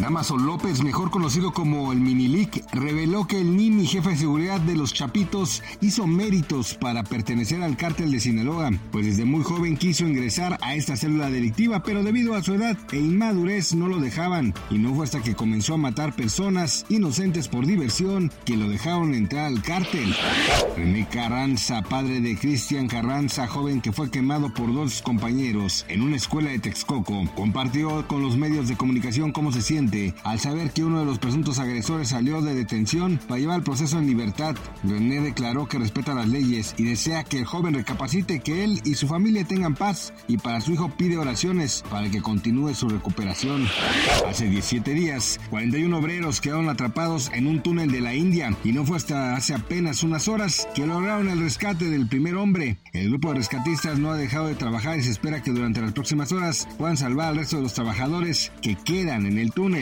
Damaso López, mejor conocido como el Minilic, reveló que el Nini, jefe de seguridad de los Chapitos, hizo méritos para pertenecer al cártel de Sinaloa, pues desde muy joven quiso ingresar a esta célula delictiva, pero debido a su edad e inmadurez no lo dejaban, y no fue hasta que comenzó a matar personas inocentes por diversión que lo dejaron entrar al cártel. René Carranza, padre de Cristian Carranza, joven que fue quemado por dos compañeros en una escuela de Texcoco, compartió con los medios de comunicación cómo se siente al saber que uno de los presuntos agresores salió de detención para llevar el proceso en libertad. René declaró que respeta las leyes y desea que el joven recapacite que él y su familia tengan paz y para su hijo pide oraciones para que continúe su recuperación. Hace 17 días, 41 obreros quedaron atrapados en un túnel de la India y no fue hasta hace apenas unas horas que lograron el rescate del primer hombre. El grupo de rescatistas no ha dejado de trabajar y se espera que durante las próximas horas puedan salvar al resto de los trabajadores que quedan en el túnel.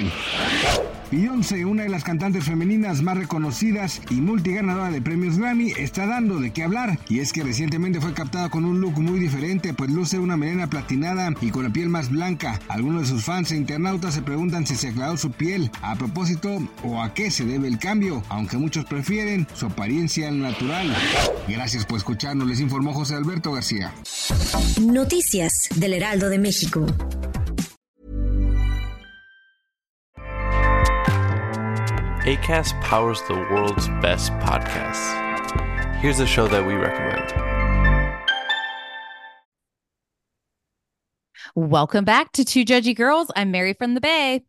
Beyoncé, una de las cantantes femeninas más reconocidas y multiganadora de premios Grammy, está dando de qué hablar. Y es que recientemente fue captada con un look muy diferente, pues luce una melena platinada y con la piel más blanca. Algunos de sus fans e internautas se preguntan si se aclaró su piel a propósito o a qué se debe el cambio, aunque muchos prefieren su apariencia natural. Gracias por escucharnos, les informó José Alberto García. Noticias del Heraldo de México. ACAST powers the world's best podcasts. Here's a show that we recommend. Welcome back to Two Judgy Girls. I'm Mary from the Bay.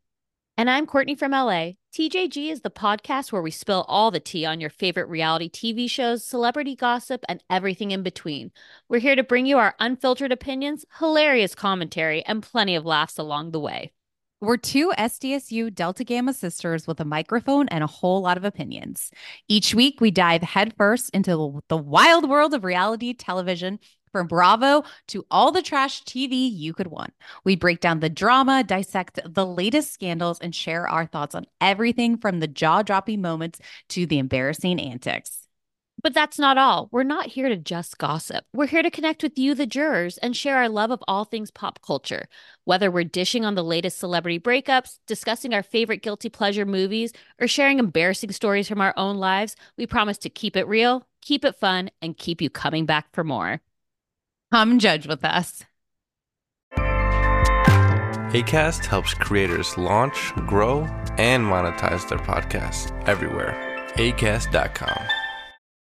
And I'm Courtney from LA. TJG is the podcast where we spill all the tea on your favorite reality TV shows, celebrity gossip, and everything in between. We're here to bring you our unfiltered opinions, hilarious commentary, and plenty of laughs along the way. We're two SDSU Delta Gamma sisters with a microphone and a whole lot of opinions. Each week, we dive headfirst into the wild world of reality television. From Bravo to all the trash TV you could want. We break down the drama, dissect the latest scandals, and share our thoughts on everything from the jaw dropping moments to the embarrassing antics. But that's not all. We're not here to just gossip. We're here to connect with you, the jurors, and share our love of all things pop culture. Whether we're dishing on the latest celebrity breakups, discussing our favorite guilty pleasure movies, or sharing embarrassing stories from our own lives, we promise to keep it real, keep it fun, and keep you coming back for more. Come judge with us. ACAST helps creators launch, grow, and monetize their podcasts everywhere. ACAST.com.